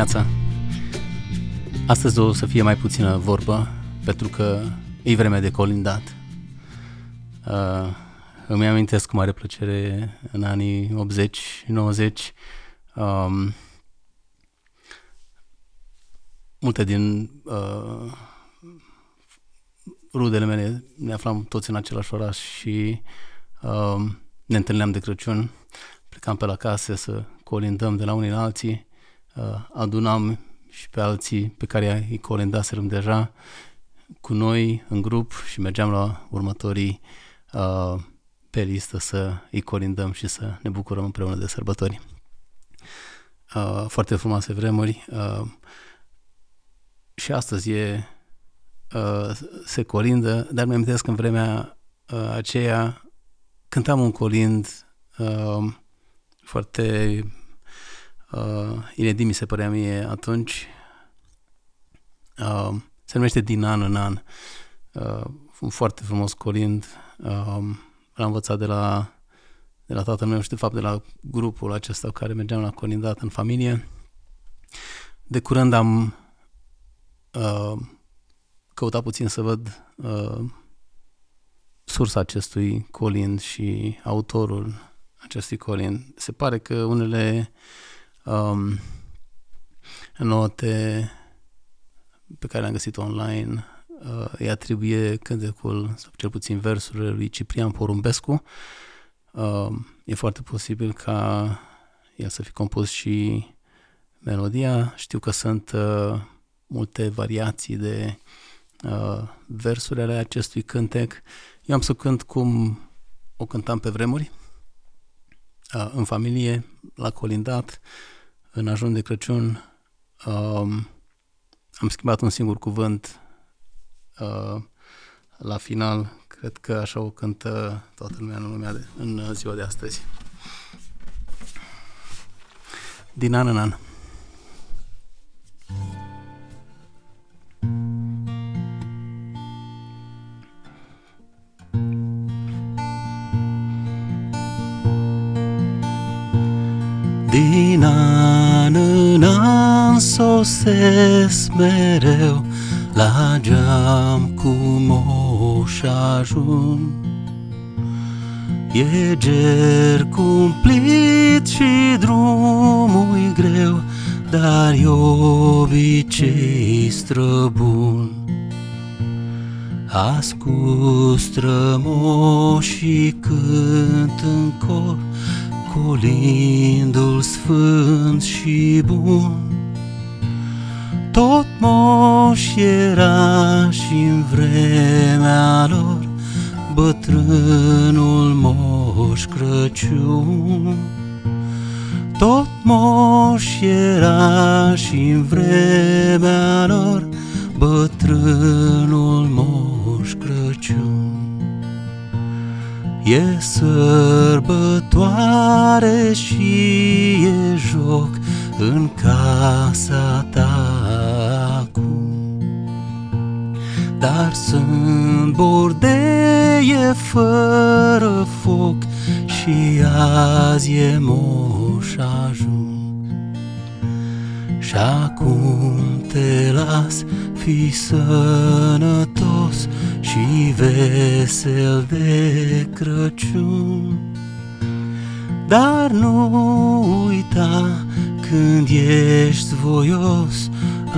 Bună dimineața! Astăzi o să fie mai puțină vorbă, pentru că e vreme de colindat. Uh, îmi amintesc cu mare plăcere în anii 80-90 um, multe din uh, rudele mele ne aflam toți în același oraș și uh, ne întâlneam de Crăciun, plecam pe la case să colindăm de la unii la alții, uh, adunam și pe alții pe care îi colindaserăm deja cu noi în grup și mergeam la următorii uh, pe listă să îi colindăm și să ne bucurăm împreună de sărbători. Uh, foarte frumoase vremuri uh, și astăzi e, uh, se colindă, dar mi-am că în vremea uh, aceea cântam un colind uh, foarte uh, inedit, mi se părea mie atunci. Uh, se numește Din an în an. Uh, un foarte frumos colind. Uh, l-am învățat de la, de la tatăl meu și de fapt de la grupul acesta cu care mergeam la colindat în familie. De curând am uh, căutat puțin să văd uh, sursa acestui colind și autorul acestui colind. Se pare că unele um, note pe care le-am găsit online uh, îi atribuie cântecul, sau cel puțin versurile lui Ciprian Porumbescu. Uh, e foarte posibil ca el să fi compus și melodia. Știu că sunt uh, multe variații de uh, versuri ale acestui cântec. Eu am să cânt cum o cântam pe vremuri, uh, în familie, la colindat, în ajun de Crăciun. Uh, am schimbat un singur cuvânt uh, la final. Cred că așa o cântă toată lumea în, lumea de, în ziua de astăzi. Din an în an. An sosesc mereu La geam cu moș ajun E ger cumplit și drumul greu Dar e obicei străbun Ascult strămoșii cânt în cor colindul sfânt și bun. Tot moș era și în vremea lor bătrânul moș Crăciun. Tot moș era și în vremea lor bătrânul moș Crăciun. E sărbătoare și e joc în casa ta acum. Dar sunt bordeie fără foc și azi e moș ajung. Și acum te las, fi sănătos, și vesel de Crăciun. Dar nu uita când ești voios,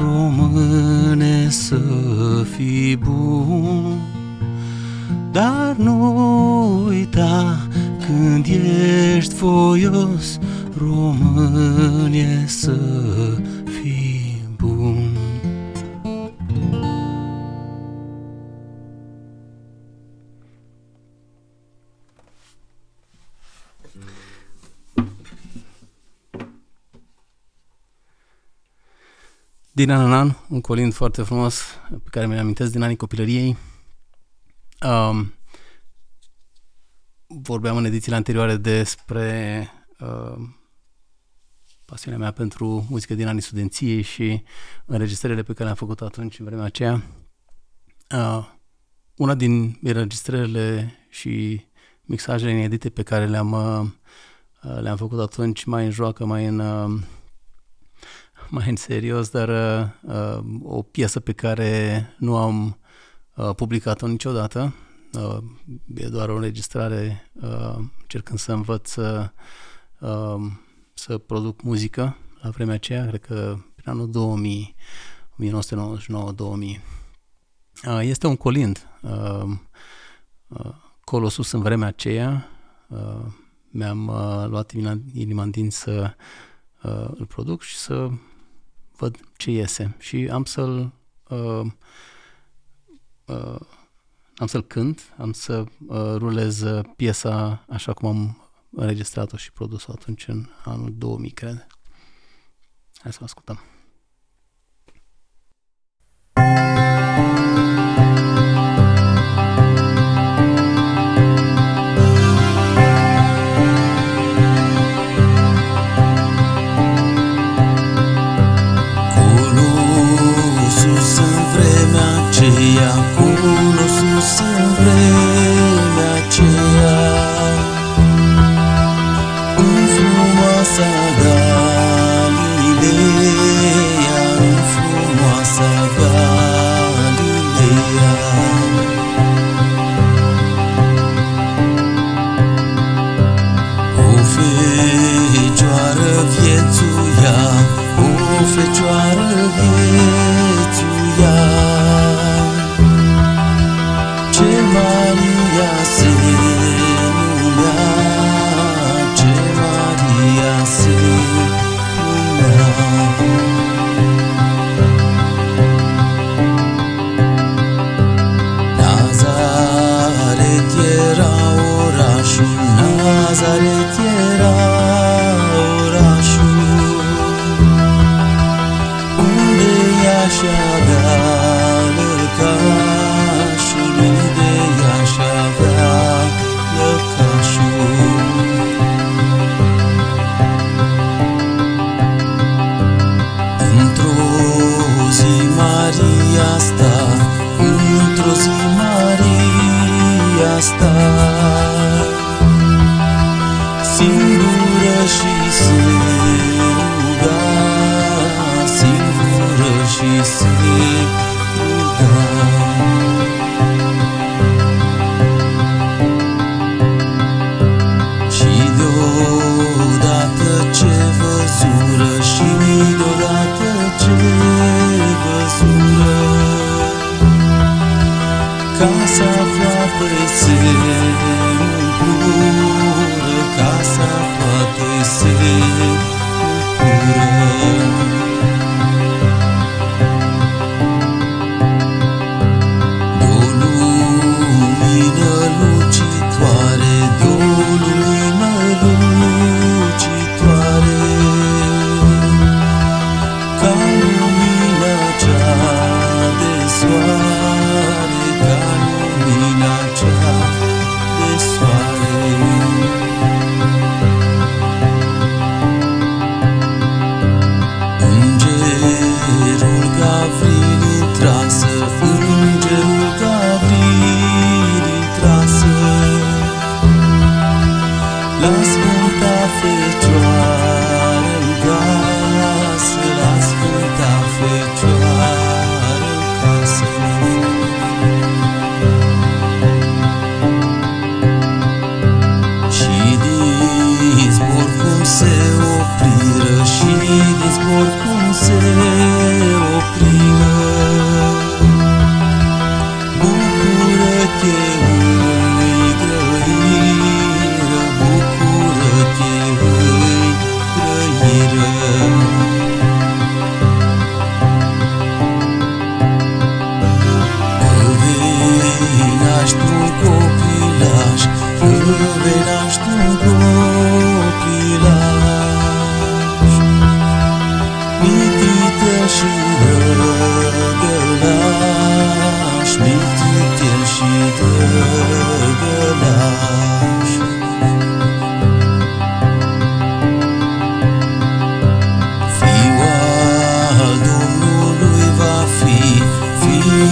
române să fii bun. Dar nu uita când ești voios, române să fii Din an în an, un colind foarte frumos pe care mi-l amintesc din anii copilăriei. Um, vorbeam în edițiile anterioare despre uh, pasiunea mea pentru muzică din anii studenției și înregistrările pe care le-am făcut atunci, în vremea aceea. Uh, una din înregistrările și mixajele inedite pe care le-am, uh, le-am făcut atunci, mai în joacă, mai în uh, mai în serios, dar uh, o piesă pe care nu am uh, publicat-o niciodată. Uh, e doar o înregistrare uh, încercând să învăț să, uh, să produc muzică la vremea aceea, cred că prin anul 2000, 1999-2000. Uh, este un colind. Uh, uh, Colosus în vremea aceea uh, mi-am uh, luat inima în din să uh, îl produc și să văd ce iese. Și am să-l uh, uh, am să-l cânt, am să uh, rulez piesa așa cum am înregistrat-o și produs-o atunci în anul 2000, cred. Hai să o ascultăm. luz no nossa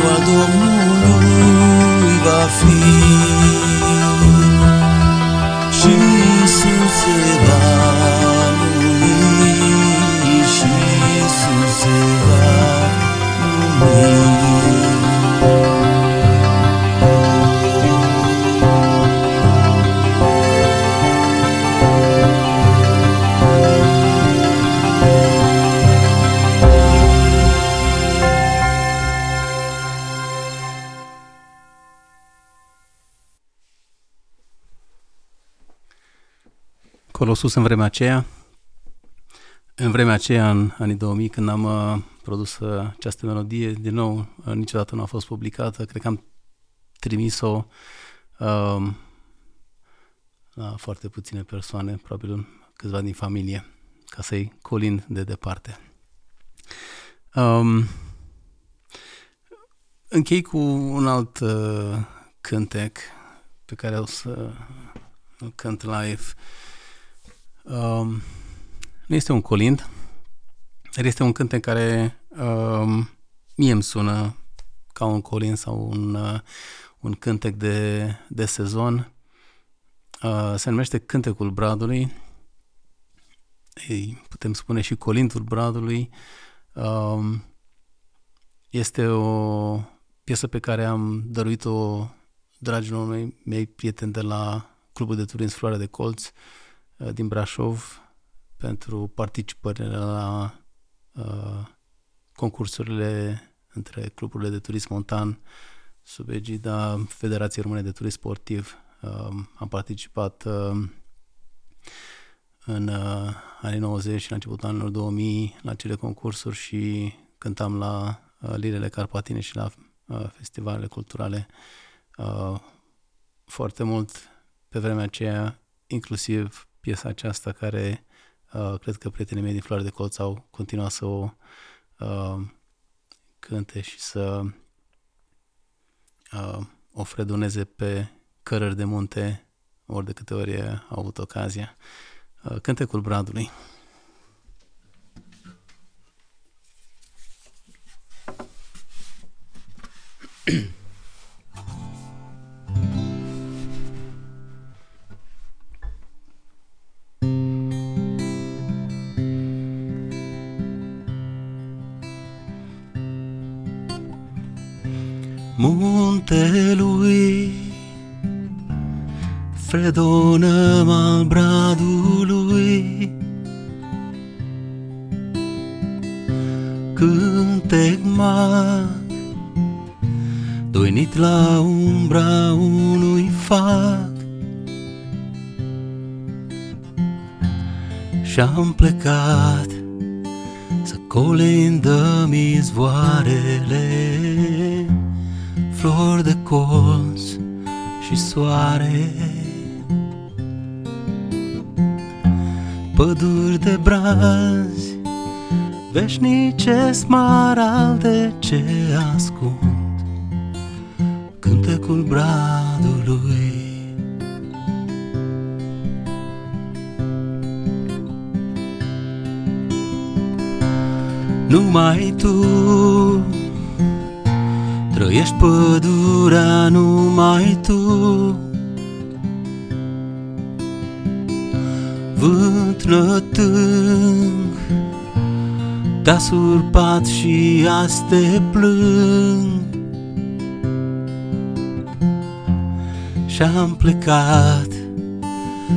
quando o mundo fim, Jesus Jésus. Acolo sus în vremea aceea. În vremea aceea, în anii 2000, când am uh, produs uh, această melodie, din nou, uh, niciodată nu a fost publicată. Cred că am trimis-o uh, la foarte puține persoane, probabil câțiva din familie, ca să-i colin de departe. Um, închei cu un alt uh, cântec pe care o să cânt live. Um, nu este un colind, dar este un cântec care um, mie îmi sună ca un colind sau un, uh, un cântec de, de sezon. Uh, se numește Cântecul Bradului. Ei, putem spune și Colindul Bradului. Um, este o piesă pe care am dăruit-o dragilor mei, mei prieteni de la Clubul de Turism Floarea de Colț uh, din Brașov pentru participările la uh, concursurile între cluburile de turism montan sub egida Federației Române de Turism Sportiv. Uh, am participat uh, în uh, anii 90 și la începutul anilor 2000 la cele concursuri și cântam la uh, Lirele Carpatine și la uh, festivalele culturale uh, foarte mult pe vremea aceea, inclusiv piesa aceasta care uh, cred că prietenii mei din Floare de Colț au continuat să o uh, cânte și să uh, o fredoneze pe cărări de munte ori de câte ori au avut ocazia. Uh, cântecul Bradului. Muntelui. Fredonăm al bradului. Cântec mag Doinit la umbra unui fac Și-am plecat Să colindăm izvoarele Flori de colț și soare. Păduri de brazi Veșnice smaralde ce ascund Cântecul bradului. Numai tu Trăiești pădurea numai tu. Vânt nătâng Te-a surpat și azi te plâng. Și-am plecat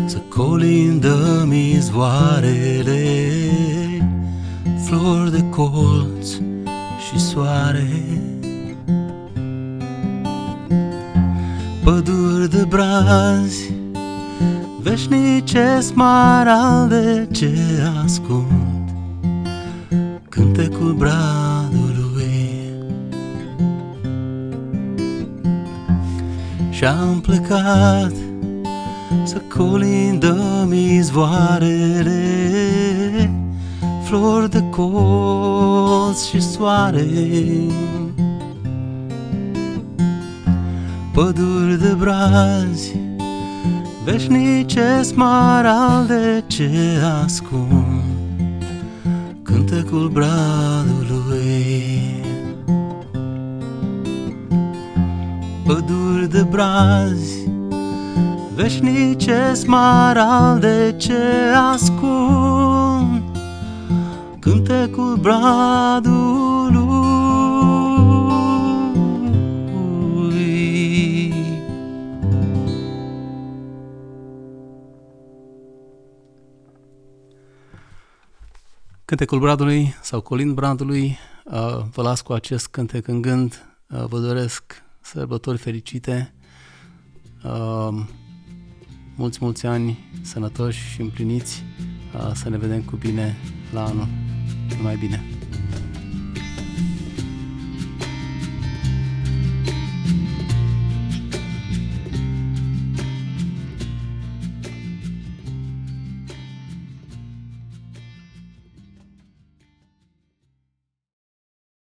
Să colindăm izvoarele Flori de colț și soare Păduri de brazi Veșnice smaralde ce ascund Cântecul bradului. Și-am plecat Să colindăm izvoarele Flori de colț și soare Păduri de brazi Veșnice smaralde ce ascund Cântecul bradului. Păduri de brazi Veșnice smaralde ce ascund Cântecul bradului Cântecul Bradului sau Colind Bradului, uh, vă las cu acest cântec în gând, uh, vă doresc sărbători fericite, uh, mulți, mulți ani sănătoși și împliniți, uh, să ne vedem cu bine la anul. Numai bine!